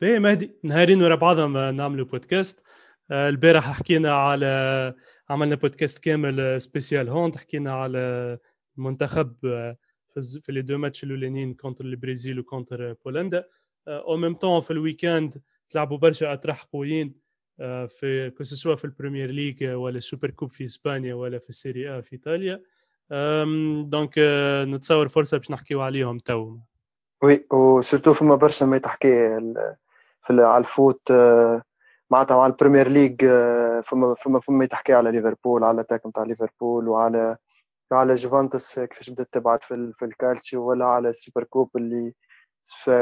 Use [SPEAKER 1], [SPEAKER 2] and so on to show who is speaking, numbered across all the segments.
[SPEAKER 1] باهي مهدي نهارين ورا بعضهم نعملوا بودكاست آه، البارح حكينا على عملنا بودكاست كامل spécial hand حكينا على المنتخب آه، في les deux matchs الأولانيين contre البرازيل و contre بولندا أو ميم طون في ال week-end تلعبوا برشا أطراح قويين. آه، في كو سوا في ال Premier League ولا ال Super Coupe في إسبانيا ولا في ال Serie A في إيطاليا. donc نتصور فرصة باش نحكيو عليهم تو
[SPEAKER 2] oui و surtout فما برشا ما تحكي في على ال foot آه، معناتها على ال Premier League آه، فما فما فما تحكي على ليفربول على l'attaque نتاع ليفربول وعلى على يوفنتوس كيفاش بدات تبعت في في الكالتشيو ولا على ال Super Coupe اللي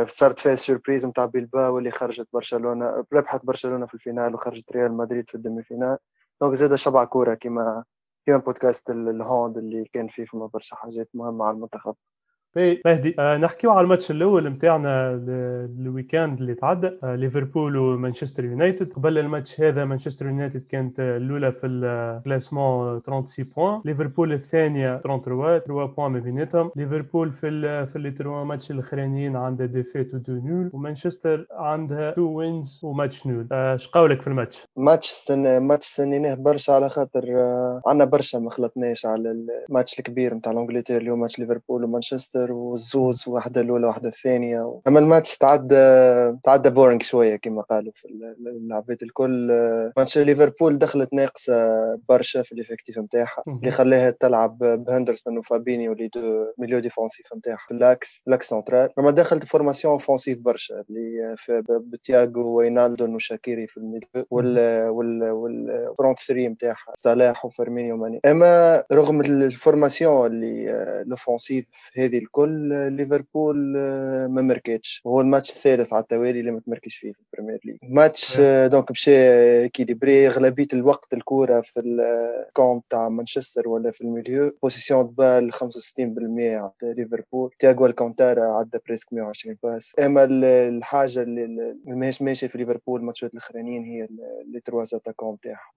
[SPEAKER 2] صارت فيها surprise نتاع بيلباو اللي خرجت برشلونة ربحت برشلونة في ال finale وخرجت ريال مدريد في ال demi-finale donc زاد شبع كورة كيما كيما podcast ال hand اللي كان فيه فما برشا حاجات مهمة على المنتخب.
[SPEAKER 1] باهي مهدي آه نحكيو على الماتش الأول نتاعنا ال weekend اللي تعدى آه ليفربول ومانشستر يونايتد. قبل الماتش هذا مانشستر يونايتد كانت الأولى في ال classement 36 points ليفربول الثانية 33 3 points ما بيناتهم. ليفربول في ال في les trois matchs الأخرانيين عندها défaite و deux nuls ومانشستر عندها two wins وماتش nul اش آه قولك في الماتش؟
[SPEAKER 2] ماتش سن ماتش سنيناه برشا على خاطر آه عندنا برشا ما خلطناش على الماتش الكبير نتاع ال Angleterre اليوم ماتش ليفربول ومانشستر. مانشستر والزوز واحدة الأولى واحدة الثانية. أما الماتش تعدى تعدى boring شوية كما قالوا في العباد الكل ماتش ليفربول دخلت ناقصة برشا في ال effectif نتاعها اللي خلاها تلعب بهندرسون وفابينيو les deux milieux défensifs نتاعها في l'axe l'axe central لما دخلت formation offensive برشا اللي بتياغو وفينالدوم وشاكيري في ال milieu وال وال وال front three نتاعها صلاح وفيرمينيو ماني أما رغم ال formation اللي ال offensive هذه الكل ليفربول آه، ما مركتش هو الماتش الثالث على التوالي اللي ما تمركش فيه في البريمير ليج. ماتش آه، donc مشى équilibré أغلبية الوقت الكورة في الكونت تاع مانشستر ولا في ال milieu. possession بال 65% على ليفربول. تياغو ألكانتارا عدى presque 120 passes أما الحاجة اللي ماهيش ماشيه في ليفربول الماتشات الأخرانيين هي اللي trois attaquants تاعها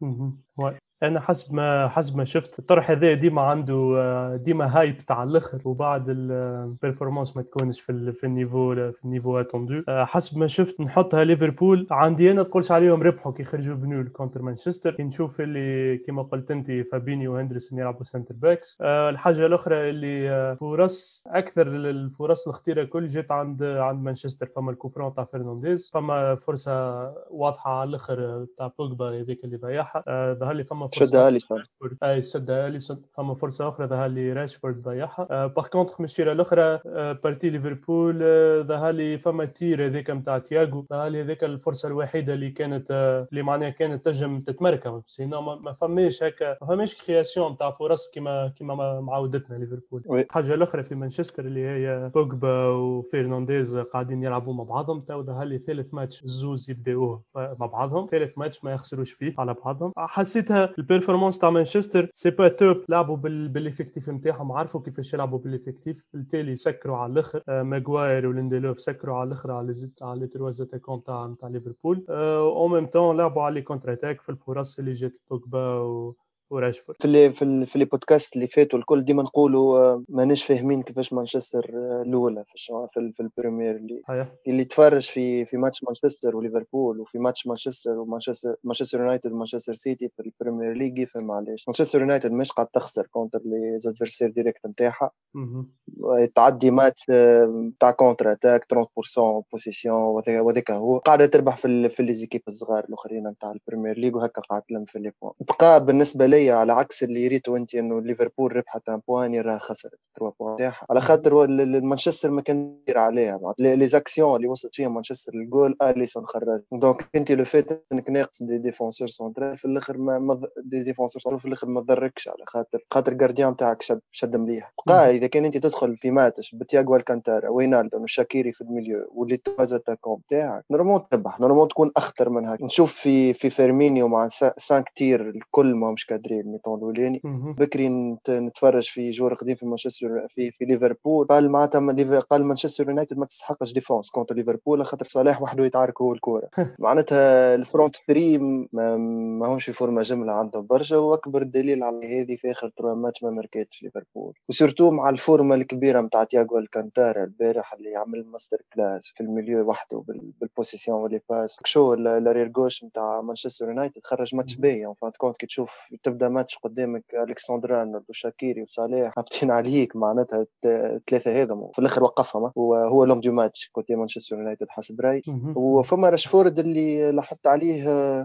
[SPEAKER 1] أنا حسب ما حسب ما شفت. الطرح هذا ديما عنده ديما hype تاع الآخر وبعد ال performance ما تكونش في في ال niveau في ال niveau attendu حسب ما شفت نحطها ليفربول. عندي أنا تقولش عليهم ربحوا كي خرجوا ب nul contre مانشستر كي نشوف اللي كما قلت أنت فابينيو وهندرسون يلعبوا centre backs الحاجة الأخرى اللي فرص أكثر الفرص الخطيرة كل جات عند عند مانشستر فما ال coup franc تاع فرنانديز فما فرصة واضحة على الآخر تاع بوجبا هذيك اللي ضيعها ظهر لي فما
[SPEAKER 2] شدها أليسون.
[SPEAKER 1] أي شدها أليسون. فما فرصة أخرى ظهر لي راشفورد ضيعها. par contre من الشيره الأخرى partie ليفربول ظهر لي فما tir هذاك نتاع تياغو. ظهر لي هذاك الفرصة الوحيدة اللي كانت اللي معناها كانت تنجم تتمركى sinon ما فماش هكا ما فماش création نتاع فرص كيما كيما معودتنا ليفربول. الحاجة الأخرى في مانشستر اللي هي بوجبا وفيرنانديز قاعدين يلعبوا مع بعضهم. تو ظهر لي ثالث ماتش الزوز يبدأوه مع بعضهم. ثالث ماتش ما يخسروش فيه على بعضهم. حسيتها ال performance تاع مانشستر c'est pas top لعبوا بال effectif نتاعهم عرفوا كيفاش يلعبوا بال effectif بالتالي سكروا على الآخر ماغواير وليندلوف سكروا على الآخر على على les trois attaquants تاع تاع ليفربول au même temps لعبوا على contre attaque في الفرص اللي جات بوجبا و وراشفورد
[SPEAKER 2] في اللي في, اللي في les podcasts اللي فاتوا الكل ديما نقولوا آه، ماناش فاهمين كيفاش مانشستر آه، الأولى في في, في البريمير اللي اللي تفرج في في ماتش مانشستر وليفربول وفي ماتش مانشستر ومانشستر مانشستر يونايتد ومانشستر سيتي في البريمير ليج يفهم علاش مانشستر يونايتد مش قاعد تخسر contre les adversaires directs نتاعها. تعدي ماتش آه، تاع contre attaque 30% possession وهذاك هو. قاعدة تربح في في les équipes الصغار الأخرين نتاع البريمير ليج وهكا قاعد تلم في les points بقى بالنسبة لي على عكس اللي ريتو أنت إنه ليفربول ربحت un point راه خسرت 3 points تاعها على خاطر مانشستر ما كان يدير عليها les actions اللي وصلت فيها مانشستر الجول أليسون خرج. donc أنت لو فات إنك ناقص des défenseurs centraux في الآخر ما des défenseurs في الآخر ما ضركش على خاطر خاطر gardien تاعك شد شد مليح. بقى إذا كان أنت تدخل في ماتش بتياغو ألكانتارا وفينالدوم وشاكيري في ال milieu و les trois attaquants تاعك normal تربح normal تكون أخطر من هكا. نشوف في في فيرمينيو مع 5 tirs الكل ما مش قادرين. ماتري ال mi-temps الاولاني بكري نتفرج في joueur قديم في مانشستر في في ليفربول. قال معناتها قال مانشستر يونايتد ما تستحقش défense contre ليفربول خاطر صلاح وحده يتعارك هو الكورة. معناتها ال front three ما, ما همش في فورما جملة عندهم برشا وأكبر دليل على هذه في آخر trois matchs ما ماركاتش ليفربول. و surtout مع الفورما الكبيرة نتاع تياغو ألكانتارا البارح اللي عمل masterclass في ال milieu وحده بال possession و les passes chez l'arrière gauche نتاع مانشستر يونايتد خرج ماتش باهي. فانت كونت كي تشوف تبدأ ماتش قدامك الكسندر ارنولد وشاكيري وصالح هابطين عليك معناتها الثلاثه هذم في الآخر وقفهم وهو l'homme du match côté مانشستر يونايتد حسب رأيي. وفما راشفورد اللي لاحظت عليه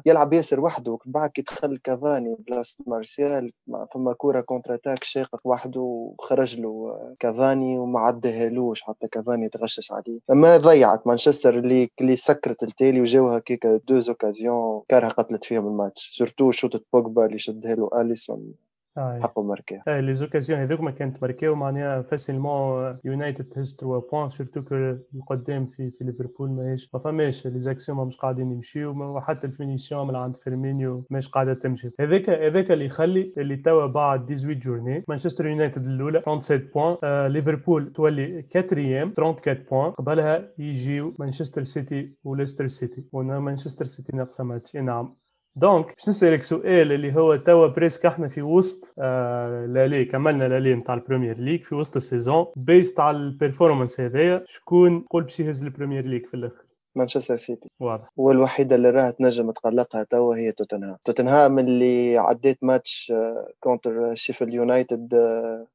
[SPEAKER 2] يلعب ياسر وحده بعد كي دخل كافاني بلاصة مارسيال فما كورة contre attaque شاقق وحده وخرج له كافاني وما عدهالوش حتى كافاني تغشش عليه. أما ضيعت مانشستر اللي اللي سكرت التالي وجاوها كيكا deux occasions كارها قتلت فيهم الماتش. surtout شوطة بوجبا اللي شدها له اليسون آه حقه ماركي
[SPEAKER 1] آه les occasions هذوك ما كانت ماركيو معناها facilement يونايتد تهز 3 points surtout que القدام في في ليفربول ماهيش ما فماش les actions مش قاعدين يمشيو وحتى ال finition من عند فيرمينيو مش قاعدة تمشي هذاك هذاك اللي يخلي اللي توا بعد 18 journées مانشستر يونايتد الاولى 37 points آه ليفربول تولي quatrième 34 points قبلها يجيو مانشستر سيتي وليستر سيتي ومانشستر سيتي ناقصه ماتش نعم donc باش نسألك سؤال اللي هو توا presque إحنا في وسط آه l'aller كملنا l'aller نتاع البريمير ليج في وسط ال saison. basé على ال performance هذايا شكون قول باش يهز البريمير ليج في الأخر؟
[SPEAKER 2] مانشستر سيتي.
[SPEAKER 1] واضح.
[SPEAKER 2] والوحيدة اللي راها تنجم تقلقها توا هي توتنهام. توتنهام اللي عديت ماتش contre شيفيلد يونايتد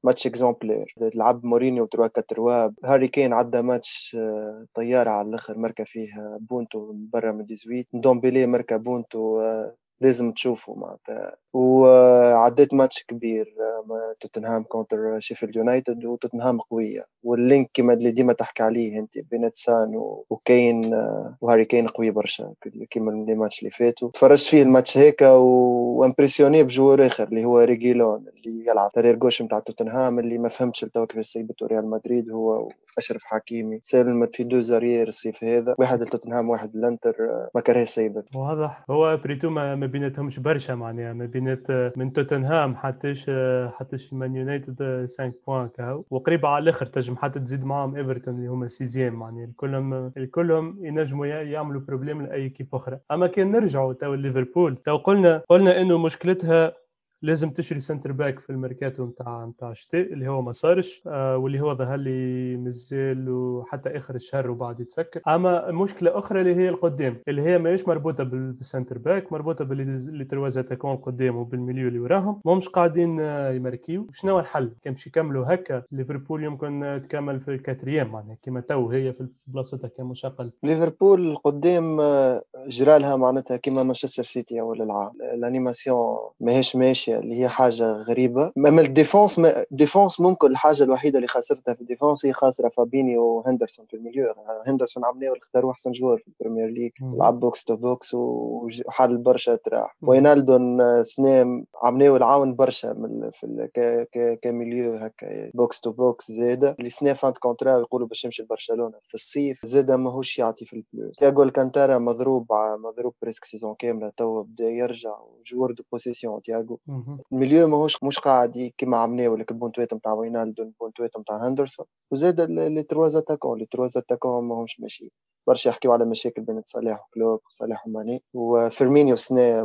[SPEAKER 2] ماتش exemplaire لعب مورينيو trois quatre trois. هاري كين عدى ماتش آه، طيارة على الأخر مركا فيه بونتو برا من 18 ندومبيلي مركا بونتو آه، لازم تشوفه معناتها. وعديت ماتش كبير توتنهام contre شيفيلد يونايتد وتوتنهام قوية. وال link كما اللي ديما تحكي عليه أنت بين سون وكين وهاري كين قوي برشا كيما الماتش اللي فاتوا. تفرجت فيه الماتش هيك و impressionné ب joueur آخر اللي هو ريجيلون اللي يلعب. فرير جوش نتاع توتنهام اللي ما فهمتش لتوا كيفاش سيبته ريال مدريد هو أشرف حكيمي سلمت في deux arrières الصيف هذا واحد لتوتنهام واحد للانتر ما كره سيبت
[SPEAKER 1] واضح. هو بريتو ما بيناتهمش برشا معناها ما بينات من توتنهام حتىش حتىش المان يونايتد 5 points كهو. وقريبة على الآخر تنجم حتى تزيد معاهم إيفرتون اللي هما sixième معناها. الكلهم الكلهم ينجموا يعملوا problème لأي équipe أخرى. أما كان نرجعوا تو ليفربول تو قلنا قلنا إنه مشكلتها لازم تشري centre back في الميركاتو نتاع نتاع الشتاء اللي هو ما صارش آه واللي هو ظهر لي مازال وحتى آخر الشهر وبعد يتسكر. أما مشكلة أخرى اللي هي القدام اللي هي ماهيش مربوطة بال centre back مربوطة بال les trois attaquants قدام وبال milieu اللي وراهم. مش قاعدين آه، يماركيو شنو الحل؟ كان باش يكملوا هكا ليفربول يمكن تكمل في ال quatrième معناها كما تو هي في بلاصتها كمشغل
[SPEAKER 2] ليفربول قدام آه، جرالها معناتها كما مانشستر سيتي اول العام ال animation ماهيش ماشية. اللي هي حاجة غريبة. اما ال défense ما défense ممكن الحاجة الوحيدة اللي خسرتها في ال défense هي خاسرة فابينيو وهندرسون في ال milieu هندرسون عملناه اختاروا أحسن جوار في البريمير ليج. لعب بوكس تو بوكس وحل برشا تراح. وينالدون سنام عملناه العاون برشا من في كميليو هكا. بوكس تو بوكس زاده اللي سنة فانت كونترا يقولوا باش يمشي لبرشلونة. في الصيف زاده ماهوش يعطي في البلوس تياغو الكانتارا مضروب مضروب بريسك سيزون كاملة. توا بدا يرجع وجوار دو بوسيسيون تياغو. الميليو ماهوش مش قاعد كيما عملناه ولا البونتوات نتاع وينالدو البونتوات نتاع هاندرسون وزاد les trois attaquants les trois attaquants ماهمش ماشيين برشا يحكيو على مشاكل بين صلاح وكلوب وصلاح وماني. وفيرمينيو سنة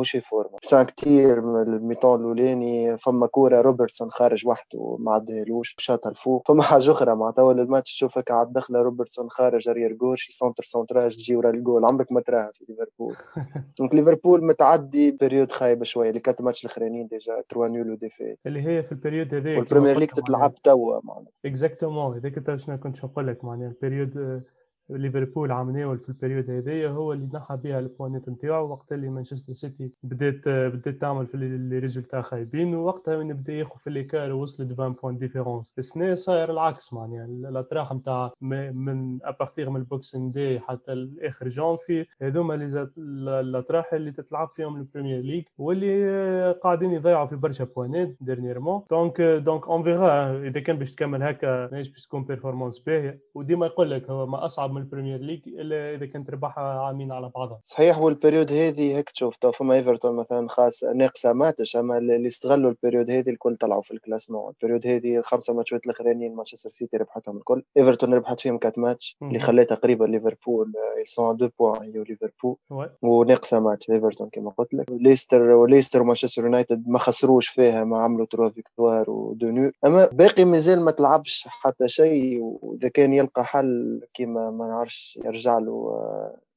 [SPEAKER 2] مش فورما سان كتير من ال mi-temps الأولاني فما كورة روبرتسون خارج وحده ما عدهالوش شاطها الفوق فما حاجة أخرى معناتها اول الماتش تشوفك على الدخله روبرتسون خارج arrière gauche centre centrage تجي ورا الجول. عمرك ما تراها في ليفربول. donc ليفربول متعدي période خايبة شوية اللي كانت الماتش الأخرانيين déjà 3 nuls و défaite
[SPEAKER 1] اللي هي في ال période هذاك
[SPEAKER 2] والبريمير ليج تتلعب توا معناتها
[SPEAKER 1] exactement هذاك شنو كنت نقول لك معناها ال période ليفربول عام ناول في ال période هذايا هو اللي نحى بها البوانيت نتاعو وقت اللي مانشستر سيتي بدات بدات تعمل في les résultats خايبين ووقتها وين بدا ياخذ في l'écart وصل 20 points différence. السنة صاير العكس معناها الاطراح نتاع من à partir من ال Boxing Day حتى لاخر جونفي هذوما الاطراح اللي تتلعب فيهم البريمير ليغ واللي قاعدين يضيعوا في برشا بوانات dernièrement donc donc on verra إذا كان باش تكمل هكا ماهيش باش تكون performance باهية. وديما يقول لك هو ما أصعب من البريمير ليج إلا إذا كانت ربحها عامين على بعضها.
[SPEAKER 2] صحيح وال période هذه هيك تشوف فما إيفرتون مثلا خاص ناقصة ماتش أما اللي استغلوا ال période هذه الكل طلعوا في ال classement ال période هذه الخمسه ماتشات الأخرانيين مانشستر سيتي ربحتهم الكل. إيفرتون ربحت فيهم quatre ماتش اللي خلاتها قريبه ليفربول sont deux points هي ليفربول وناقصة ماتش ايفرتون كما قلت لك. ليستر وليستر ومانشستر يونايتد ما خسروش فيها ما عملوا trois victoires و deux nuls أما باقي مازال ما تلعبش حتى شيء وإذا كان يلقى حل كيما ما نعرفش يرجع له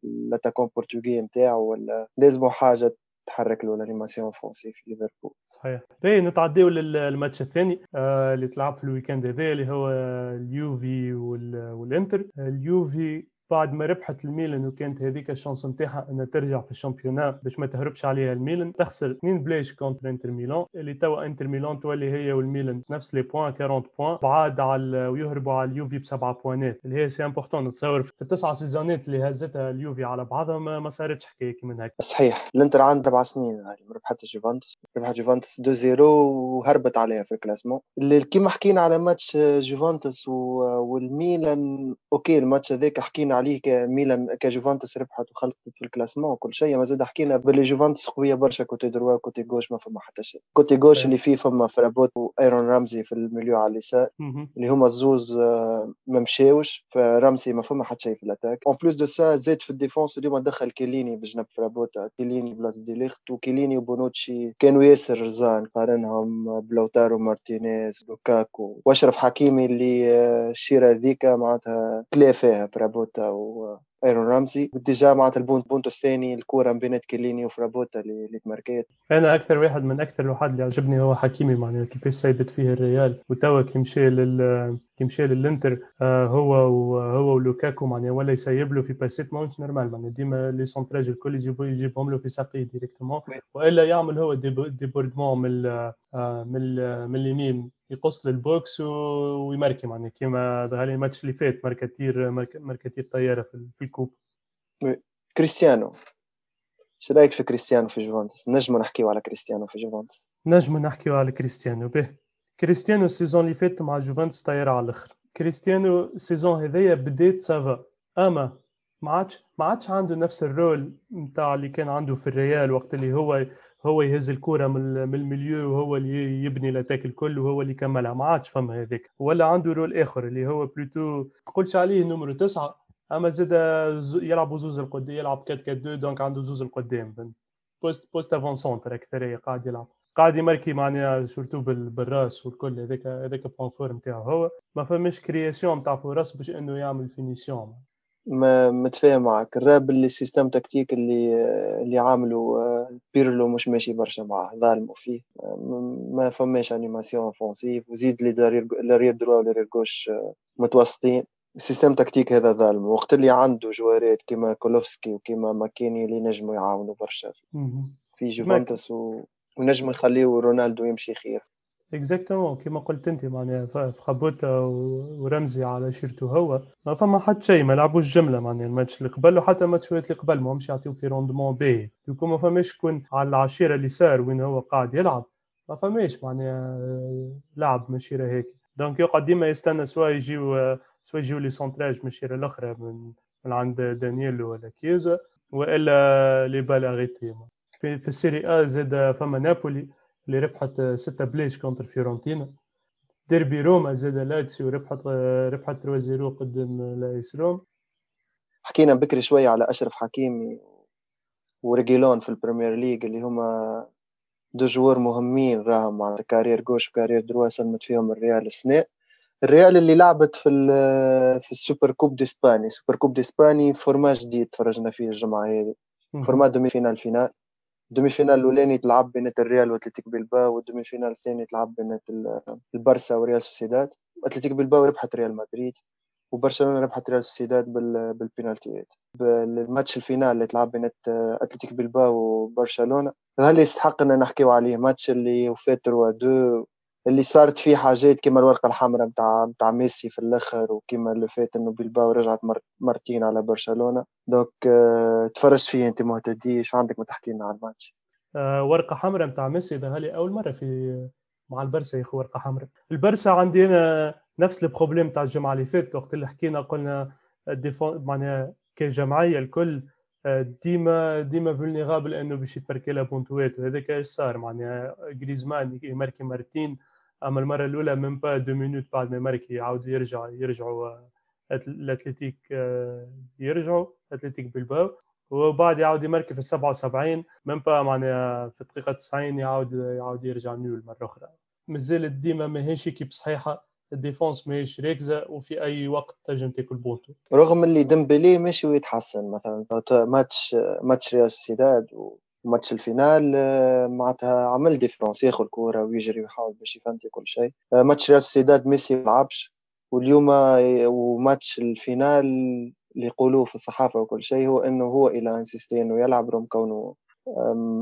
[SPEAKER 2] l'attaquant portugais نتاعو ولا لازمه حاجة تحرك له ال animation offensive في ليفربول.
[SPEAKER 1] صحيح. باهي نتعديو للماتش الثاني آه اللي تلعب في ال week-end هذا اللي هو اليوفي والإنتر. اليوفي بعد ما ربحت الميلان وكانت هذيك ال chance نتاعها أنها ترجع في ال championnat باش ما تهربش عليها الميلان تخسر اثنين بلاش contre انتر ميلان اللي توا انتر ميلان تولي هي والميلان نفس les points 40 points بعاد على ويهربوا على اليوفي بسبعه بوانات اللي هي c'est important نتصور في التسع سيزونات اللي هزتها اليوفي على بعضها ما, ما صارتش حكاية كيما هيك
[SPEAKER 2] صحيح. الانتر عند أربع سنين هاي ربحت جوفانتس ربحت جوفانتس 2 0 وهربت عليها في ال classement كيما حكينا على ماتش جوفانتس والميلان أوكي الماتش هذاك حكينا عليه كميلان كجوفانتس ربحت وخلقت في ال classement وكل شيء. ما زاد حكينا باللي جوفانتس قوية برشا côté droit côté gauche ما فما حتى شيء. côté gauche اللي فيه فما فرابوتا وآرون رامزي في ال milieu على اليسار اللي هما الزوز آه، ما مشاوش فرامسي ما فما حتى شيء في ال attaque en plus de ça زاد في ال défense اليوم دخل كيليني بجنب فرابوتا. كيليني place ديليخت وكيليني وبونوتشي كانوا ياسر رزان قارنهم بلوتارو مارتينيز لوكاكو. وأشرف حكيمي اللي آه، الشيره ذيك معناتها تلا فيها فرابوتا و آرون رامسي. déjà معناتها البونت بونت الثاني الكورة بين كيليني وفرابوتا اللي, تماركات
[SPEAKER 1] أنا أكثر واحد من أكثر الوحات اللي عجبني هو حكيمي معناها كيفاش سيبت فيه الريال. وتوا كي مشى لل كي مشى للإنتر آه هو وهو ولوكاكو معناها ولا يسيب له في باسيت ماهوش normal معناها ديما les centrages الكل يجيبوا يجيبهم له في ساقيه directement. وإلا يعمل هو débordement من آه من من اليمين يقص لل box ويماركي معناها كيما هذا الماتش اللي فات ماركا tir ماركا tir طيارة في ال coupe.
[SPEAKER 2] كريستيانو. إيش رأيك في كريستيانو في جوفانتس نجم نحكيو على كريستيانو في جوفانتس
[SPEAKER 1] نجم نحكيو على كريستيانو. به. كريستيانو ال saison اللي فات مع جوفانتس طايرة على الأخر. كريستيانو ال saison هذايا بديت ça va. أما ما عادش ما عادش عنده نفس ال rôle نتاع اللي كان عنده في الريال وقت اللي هو هو يهز الكرة من ال milieu وهو اللي يبني ال attaque الكل وهو اللي كملها. ما عادش فما هذاك ولا عنده rôle آخر اللي هو plutôt. تقولش عليه نمرو تسعة. أما زاد يلعب زوز القدام يلعب 4 4 2 donc عنده زوز القدام poste poste avant-centre أكثر قاعد يلعب. قاعد يماركي معناها surtout بالراس والكل هذاك هذاك point fort نتاعو هو. ما فماش création نتاع فرص باش إنه يعمل finition
[SPEAKER 2] ما متفاهم معك الراب اللي ال système tactique اللي اللي عامله بيرلو مش ماشي برشا معاه. ظالموا فيه. ما فماش animation offensive وزيد لي l'arrière droit و l'arrière gauche متوسطين. ال système tactique هذا ظالم. وقت اللي عنده جوارات كيما كولوسيفسكي وكيما ماكيني اللي نجموا يعاونوا برشا في جوفنتوس و... ونجم نخليه رونالدو يمشي خير
[SPEAKER 1] اكزاكتومون كيما قلت أنت معناها في ورمزي على شيرتو هو. ما فما حتى شيء ما لعبوش جملة معناها الماتش اللي قبل وحتى الماتشات اللي قبل ما همش يعطيو في روندمون باهي يكون ما فماش كون على العشيرة اللي صار وين هو قاعد يلعب. ما فماش معناها لعب مشيره هيك. دونك يقعد ديما يستنى سوا يجيو سوا يجيو لي سونتراج مشيره الأخرى من من عند دانييل ولا كيزا وإلا لي بالاغيتي في, في ال Serie A زاد فما نابولي اللي ربحت ستة بليش contre فيورنتينا. ديربي روما زاد لاتسيو ربحت ربحت 3 0 قدام l'AS Rome.
[SPEAKER 2] حكينا بكري شوية على أشرف حكيمي وريجيلون في البريمير ليج اللي هما deux joueurs مهمين راهم مع ك arrière gauche وك arrière droit سلمت فيهم الريال السنة. الريال اللي لعبت في في ال Supercoupe d'Espagne. Supercoupe d'Espagne format جديد تفرجنا فيه الجمعة هذه. format demi-finale finale. ال demi-finale الأولاني تلعب بين الريال وأتلتيك بلباو وال demi-finale الثاني تلعب بين البرسا وريال سوسيداد. أتلتيك بلباو ربحت ريال مدريد وبرشلونة ربحت ريال سوسيداد بالبينالتيات بالماتش ال finale اللي تلعب بين أتلتيك بلباو وبرشلونة. هذا اللي يستحق ان نحكيو عليه. ماتش اللي وفات 3 2 اللي صارت فيه حاجات كيما الورقة الحمراء نتاع نتاع ميسي في الأخر وكيما اللي فات إنه بيلباو رجعت مرتين على برشلونة. donc آه تفرجت فيه أنت مهتدي شو عندك ما تحكي لنا على الماتش.
[SPEAKER 1] آه ورقة حمراء نتاع ميسي ده هالي أول مرة في مع البرسا يا ورقة حمراء. البرسا عندي أنا نفس ال problème تاع الجمعة اللي فاتت وقت اللي حكينا قلنا ال défense معناها كجمعية الكل ديما ديما vulnérable إنه باش يتمركي لها بونتوات وهذاك إيش صار؟ معناها جريزمان يماركي مرتين أما المرة الأولى من بعد deux minutes بعد ما يماركي يعاود يرجع يرجعوا الاتليتيك يرجعوا أتلتيك بلباو. وبعد يعاود يمركي في ال 77 من با معناها في الدقيقة 90 يعاود يعاود يرجع نيول مرة أخرى. مازالت ديما ماهيش équipe صحيحة. ال défense ماهيش راكزه وفي أي وقت تنجم تاكل بونتو.
[SPEAKER 2] رغم اللي ديمبلي ماشي ويتحسن مثلا ماتش ماتش ريال سوسيداد وماتش ال finale معناتها عمل différence ياخذ الكوره ويجري ويحاول باش يفنتي كل شيء. ماتش ريال سوسيداد ميسي ما لعبش. واليوم وماتش ال finale اللي يقولوه في الصحافة وكل شيء هو إنه هو il a insisté إنه يلعب رغم كونه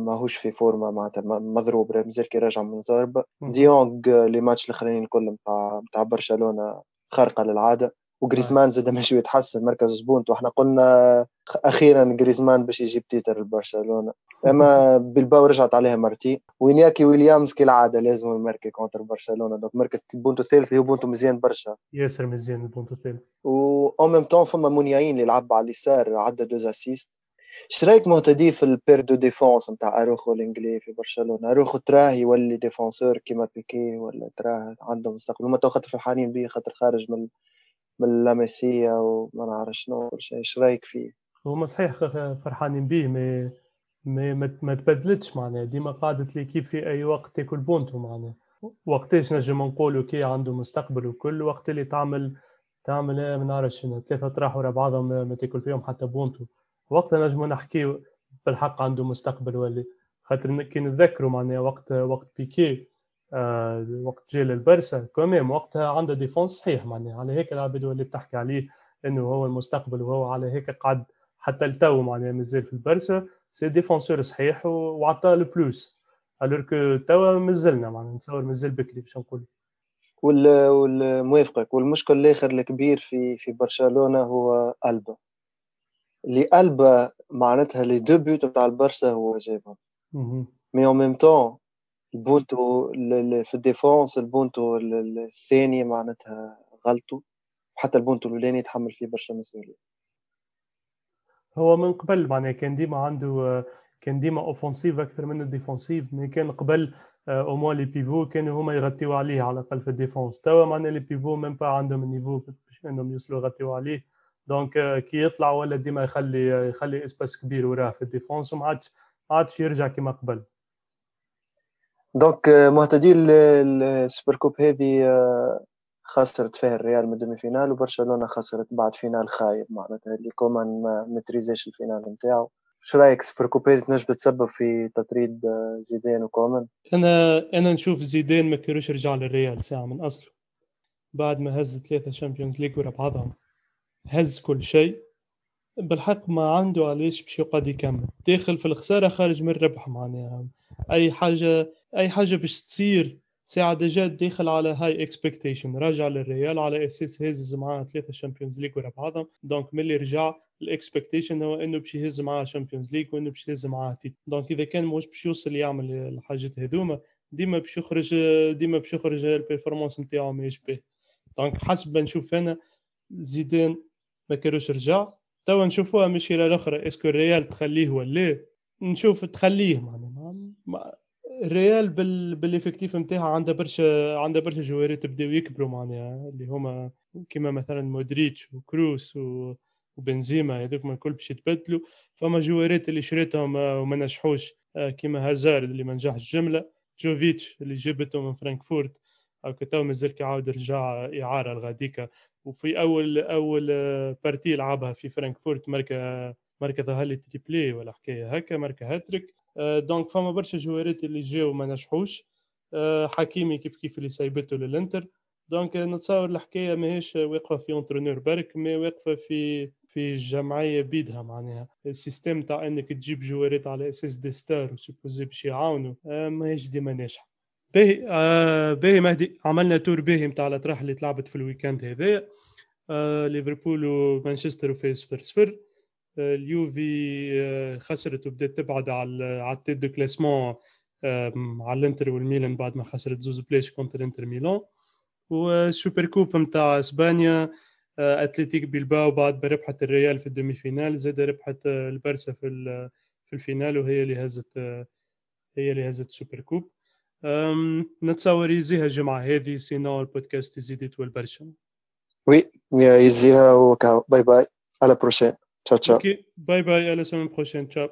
[SPEAKER 2] ماهوش في فورما معناتها مضروب. مازال كي راجع من ضرب. ديونغ les matchs الأخرين الكل نتاع نتاع برشلونة خارقة للعادة. وجريزمان زاد ماشي يتحسن مركا زوز بونت وإحنا قلنا أخيرا جريزمان باش يجيب titre لبرشلونة. أما بلباو رجعت عليها مرتين وينياكي ويليامز كالعادة لازم يماركي contre برشلونة. donc ماركت البونتو الثالث هو بونتو مزيان برشا.
[SPEAKER 1] ياسر مزيان البونتو الثالث
[SPEAKER 2] و en même temps فما مونياين اللي لعب على اليسار عدى deux assists شرايك مهتدي في ال paire de défense نتاع أروخو لانجلي في برشلونة؟ أروخو تراه يولي défenseur كيما بيكي ولا تراه عنده مستقبل. هما تو خاطر فرحانين بيه خاطر خارج من من لاميسيا وما نعرف شنو إيش رأيك فيه؟
[SPEAKER 1] هما صحيح فرحانين بيه مي مي ما تبدلتش معناها. ديما قاعدة l'équipe في أي وقت تاكل بونتو معناها. وقتاش نجم نقولوا كي عنده مستقبل وكل وقت اللي تعمل تعمل ما نعرفش ثلاثة طراح ورا بعضهم ما تاكل فيهم حتى بونتو. وقتها نجموا نحكيو بالحق عنده مستقبل ولا خاطر كي نتذكروا معناها وقت وقت بيكي. وقت جا للبرسا quand même وقتها عنده défense صحيح معناها. على هيك العباد اللي بتحكي عليه إنه هو المستقبل وهو على هيك قعد حتى التو معناها مازال في البرسا c'est défenseur صحيح وعطاه ال plus alors que توا مازلنا معناها نتصور مازال بكري باش نقول.
[SPEAKER 2] والموافقك والمشكل الآخر الكبير في في برشلونة هو ألبا. اللي ألبا معناتها les deux buts نتاع البرسا هو جابهم. mais en même temps البونتو في ال défense البونتو الثاني معناتها غلطوا حتى البونتو الأولاني يتحمل فيه برشا مسؤولية.
[SPEAKER 1] هو من قبل معناها كان ديما عنده كان ديما offensif أكثر منه défensif mais كان قبل au moins les pivots كانوا هما يغطيو عليه على الأقل في ال défense. توا معناها les pivots même pas عندهم ال niveau باش إنهم يوصلوا يغطيو عليه. donc كي يطلع ولا ديما يخلي يخلي espace كبير وراه في ال défense وما عادش ما عادش يرجع كما قبل.
[SPEAKER 2] donc مهتدي ال super coupe هذه خسرت فيها الريال من demi-finale وبرشلونة خسرت بعد finale خايب معناتها اللي كومان ما متريزاش ال finale نتاعو. شو رأيك super coupe هذه تنجم تسبب في تطريد زيدان وكومان؟
[SPEAKER 1] أنا أنا نشوف زيدان ما كانوش رجع للريال ساعة من أصله. بعد ما هز ثلاثة Champions League ورا بعضهم هز كل شيء. بالحق ما عنده علاش باش يقعد يكمل. داخل في الخسارة خارج من الربح معناها. أي حاجة أي حاجة باش تصير ساعة déjà داخل على high expectation راجع للريال على أساس هز معاه ثلاثة Champions League ورا بعضهم. donc ملي رجع ال expectation هو إنه باش يهز معاه Champions League وإنه باش يهز معاه titres donc إذا كان مش باش يوصل يعمل الحاجات هذوما ديما باش يخرج ديما باش يخرج ال performance نتاعو ما يشبه donc حسب نشوف أنا زيدان ما كانوش رجع. توا نشوفوها مش إلى الاخرى est-ce que الريال تخليه ولا نشوف تخليه معناها. الريال بال بال effectif نتاعها عندها برشا عندها برشا جوارات بداو يكبروا معناها اللي هما كيما مثلا مودريتش وكروس و... وبنزيما هذوك ما الكل باش يتبدلوا. فما جوارات اللي شريتهم وما نجحوش كيما هازارد اللي ما نجحش جملة جوفيتش اللي جابته من فرانكفورت هاكا تو مازال كيعاود رجع إعارة لغاديكا. وفي أول أول partie لعبها في فرانكفورت ماركا ماركا ظهر لي triplé ولا حكاية هكا ماركا hat-trick. donc فما برشا جوارات اللي جاو ما نجحوش. حكيمي كيف كيف اللي سايبته للإنتر. donc نتصور الحكاية ماهيش واقفة في entraîneur برك mais واقفة في في الجمعيه بيدها معناها. ال système تاع إنك تجيب جوارات على أساس des stars و supposé باش يعاونوا ماهيش ديما ناجحة. باهي آه باهي مهدي عملنا tour باهي نتاع الأطراح اللي تلعبت في ال weekend هذايا. آه ليفربول ومانشستر وفاز صفر صفر آه اليوفي آه خسرت وبدأت تبعد على على ال tête de classement آه على الانتر والميلان بعد ما خسرت زوز بلاش contre انتر ميلان. وال super coupe نتاع إسبانيا أتلتيك بيلباو بعد ما ربحت الريال في ال demi-finale زاد ربحت البرسا في في ال finale وهي اللي هزت هي اللي هزت super coupe. نتصور يزيها الجمعة هذه sinon ال podcast يزيد يطول برشا
[SPEAKER 2] oui يزيها و ciao bye bye. à la prochaine
[SPEAKER 1] ciao ciao OK باي باي على سومين بروشين تشاو